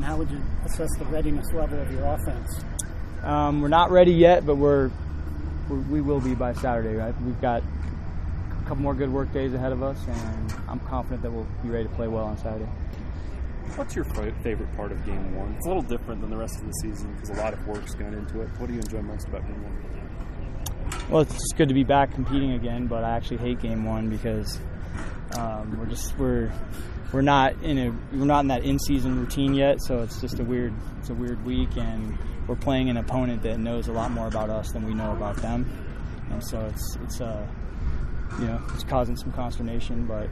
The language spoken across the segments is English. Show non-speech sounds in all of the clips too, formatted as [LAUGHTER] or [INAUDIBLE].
And how would you assess the readiness level of your offense? Um, we're not ready yet, but we're, we're we will be by Saturday. Right? We've got a couple more good work days ahead of us, and I'm confident that we'll be ready to play well on Saturday. What's your favorite part of Game One? It's a little different than the rest of the season because a lot of work's gone into it. What do you enjoy most about Game One? Well, it's just good to be back competing again, but I actually hate Game One because um, we're just we're we're not in a we're not in that in-season routine yet, so it's just a weird it's a weird week, and we're playing an opponent that knows a lot more about us than we know about them, and so it's it's uh you know it's causing some consternation, but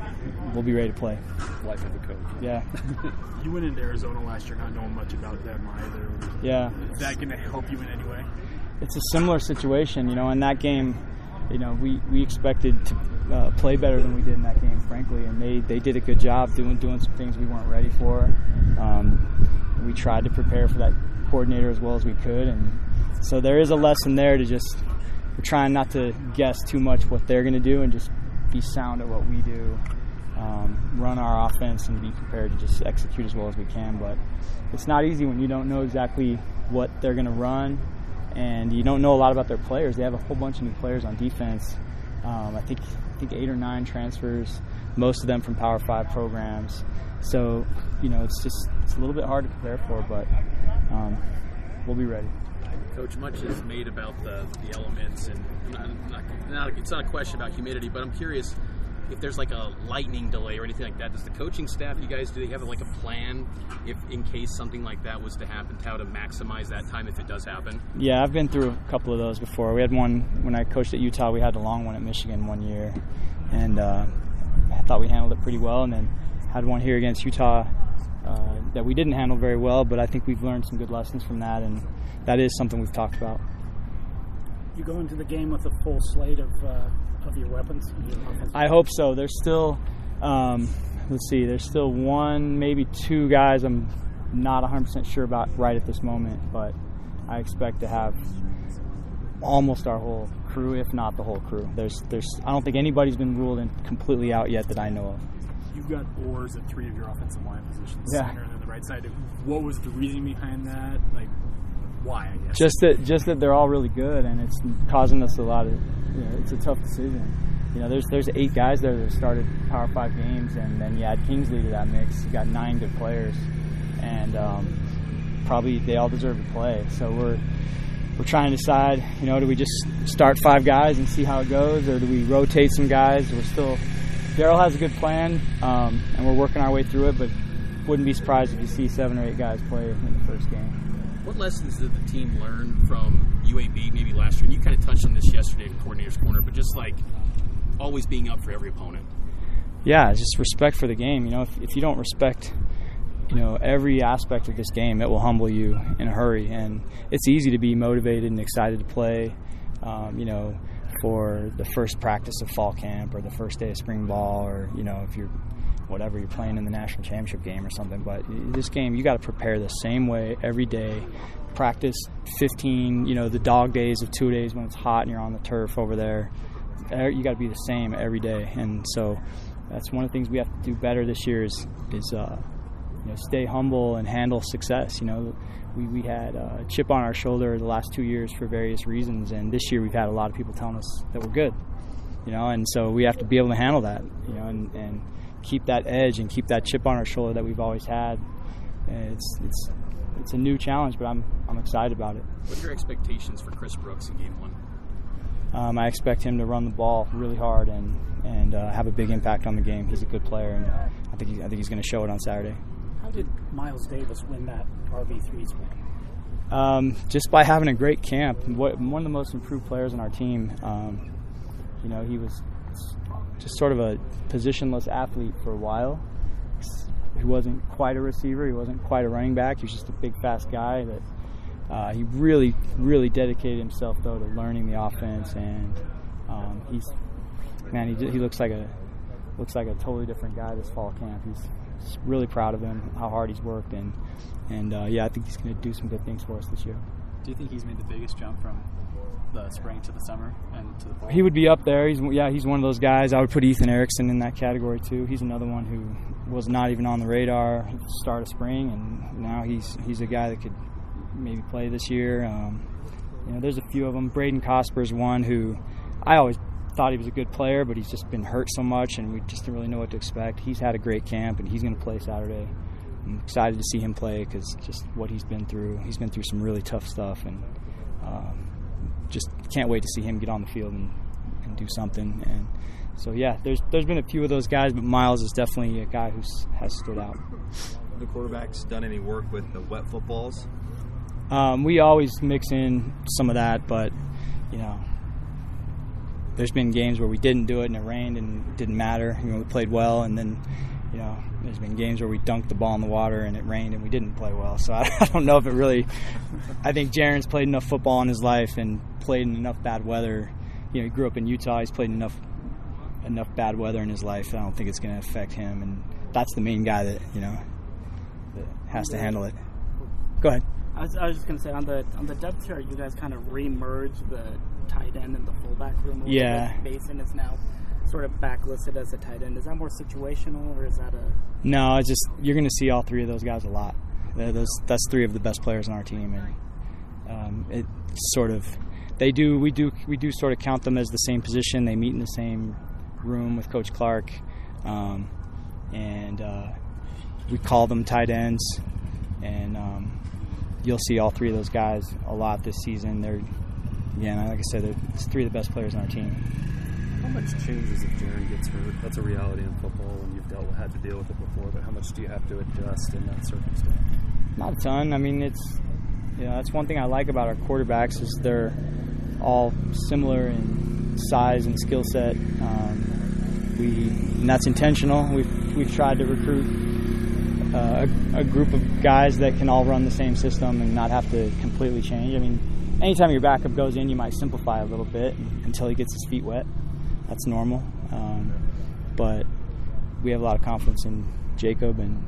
we'll be ready to play. Life of a coach. Yeah. [LAUGHS] you went into Arizona last year not knowing much about them either. Yeah. Is that going to help you in any way? It's a similar situation, you know. In that game, you know, we, we expected to uh, play better than we did in that game, frankly, and they, they did a good job doing doing some things we weren't ready for. Um, we tried to prepare for that coordinator as well as we could, and so there is a lesson there to just we're trying not to guess too much what they're going to do and just be sound at what we do. Um, run our offense and be prepared to just execute as well as we can. But it's not easy when you don't know exactly what they're going to run and you don't know a lot about their players. They have a whole bunch of new players on defense. Um, I think I think eight or nine transfers, most of them from Power Five programs. So you know it's just it's a little bit hard to prepare for, but um, we'll be ready. Coach, much is made about the, the elements, and not, not, not, it's not a question about humidity, but I'm curious if there's like a lightning delay or anything like that, does the coaching staff, you guys, do they have like a plan if in case something like that was to happen, how to maximize that time if it does happen? Yeah, I've been through a couple of those before. We had one when I coached at Utah. We had the long one at Michigan one year, and uh, I thought we handled it pretty well. And then had one here against Utah uh, that we didn't handle very well, but I think we've learned some good lessons from that, and that is something we've talked about. You go into the game with a full slate of. Uh of your weapons? I hope so. There's still, um, let's see, there's still one, maybe two guys I'm not 100% sure about right at this moment, but I expect to have almost our whole crew, if not the whole crew. There's, there's, I don't think anybody's been ruled in completely out yet that I know of. You've got ORs at three of your offensive line positions, yeah. center and then the right side. What was the reason behind that? Like, why? I guess. Just that, just that they're all really good, and it's causing us a lot of. You know, it's a tough decision. You know, there's there's eight guys there that started Power Five games, and then you add Kingsley to that mix. You got nine good players, and um, probably they all deserve to play. So we're we're trying to decide. You know, do we just start five guys and see how it goes, or do we rotate some guys? We're still. Daryl has a good plan, um, and we're working our way through it. But wouldn't be surprised if you see seven or eight guys play in the first game. What lessons did the team learn from UAB maybe last year? And you kind of touched on this yesterday in Coordinator's Corner, but just like always being up for every opponent. Yeah, just respect for the game. You know, if, if you don't respect, you know, every aspect of this game, it will humble you in a hurry. And it's easy to be motivated and excited to play. Um, you know, for the first practice of fall camp or the first day of spring ball, or you know, if you're whatever you're playing in the national championship game or something. But this game, you got to prepare the same way every day. Practice 15, you know, the dog days of two days when it's hot and you're on the turf over there. You got to be the same every day, and so that's one of the things we have to do better this year is is uh, you know stay humble and handle success. You know, we we had a chip on our shoulder the last two years for various reasons, and this year we've had a lot of people telling us that we're good. You know, and so we have to be able to handle that. You know, and and keep that edge and keep that chip on our shoulder that we've always had. It's it's it's a new challenge, but I'm I'm excited about it. What are your expectations for Chris Brooks in Game One? Um, I expect him to run the ball really hard and and uh, have a big impact on the game. He's a good player, and I think he, I think he's going to show it on Saturday. How did Miles Davis win that RB three spot? Um, just by having a great camp. What, one of the most improved players on our team. Um, you know, he was just sort of a positionless athlete for a while. He wasn't quite a receiver. He wasn't quite a running back. He was just a big, fast guy that uh, he really, really dedicated himself though to learning the offense, and um, he's man, he, he looks like a looks like a totally different guy this fall camp. He's really proud of him, how hard he's worked, and and uh, yeah, I think he's going to do some good things for us this year. Do you think he's made the biggest jump from the spring to the summer and to the fall? He would be up there. He's yeah, he's one of those guys. I would put Ethan Erickson in that category too. He's another one who was not even on the radar the start of spring, and now he's he's a guy that could maybe play this year. Um, you know, there's a few of them. Braden Cosper's one who I always thought he was a good player, but he's just been hurt so much, and we just didn't really know what to expect. He's had a great camp, and he's going to play Saturday. I'm excited to see him play because just what he's been through. He's been through some really tough stuff, and um, just can't wait to see him get on the field and, and do something. And so, yeah, there's there's been a few of those guys, but Miles is definitely a guy who has stood out. the quarterbacks done any work with the wet footballs? Um, we always mix in some of that, but you know, there's been games where we didn't do it and it rained and it didn't matter. You know, we played well, and then you know, there's been games where we dunked the ball in the water and it rained and we didn't play well. So I, [LAUGHS] I don't know if it really. I think Jaren's played enough football in his life and played in enough bad weather. You know, he grew up in Utah. He's played enough enough bad weather in his life. I don't think it's going to affect him, and that's the main guy that you know that has to handle it. Go ahead. I was, I was just gonna say on the on the depth chart, you guys kind of re-merged the tight end and the fullback room. Yeah. Masen is now sort of backlisted as a tight end. Is that more situational, or is that a No, it's just you're going to see all three of those guys a lot. Those that's three of the best players on our team, and um, it sort of they do we do we do sort of count them as the same position. They meet in the same room with Coach Clark, um, and uh, we call them tight ends. And um, you'll see all three of those guys a lot this season. They're again, like I said, it's three of the best players on our team. How much changes if Jaren gets hurt? That's a reality in football, and you've dealt had to deal with it before. But how much do you have to adjust in that circumstance? Not a ton. I mean, it's you know that's one thing I like about our quarterbacks is they're all similar in size and skill set. Um, we and that's intentional. We've we've tried to recruit uh, a, a group of guys that can all run the same system and not have to completely change. I mean, anytime your backup goes in, you might simplify a little bit until he gets his feet wet. That's normal. Um, but we have a lot of confidence in Jacob and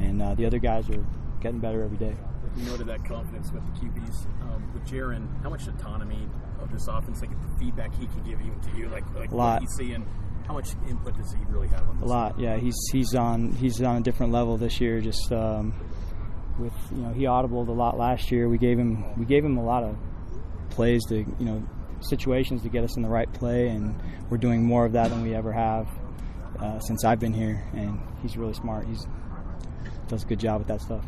and uh, the other guys are getting better every day. You noted that confidence with the QBs. Um, with Jaren, how much autonomy of this offense, like the feedback he can give even to you, like like A lot. what he's seeing, how much input does he really have on this? A lot, yeah. He's he's on he's on a different level this year. Just um, with you know he audibled a lot last year. We gave him we gave him a lot of plays to you know situations to get us in the right play, and we're doing more of that than we ever have uh, since I've been here. And he's really smart. He's does a good job with that stuff.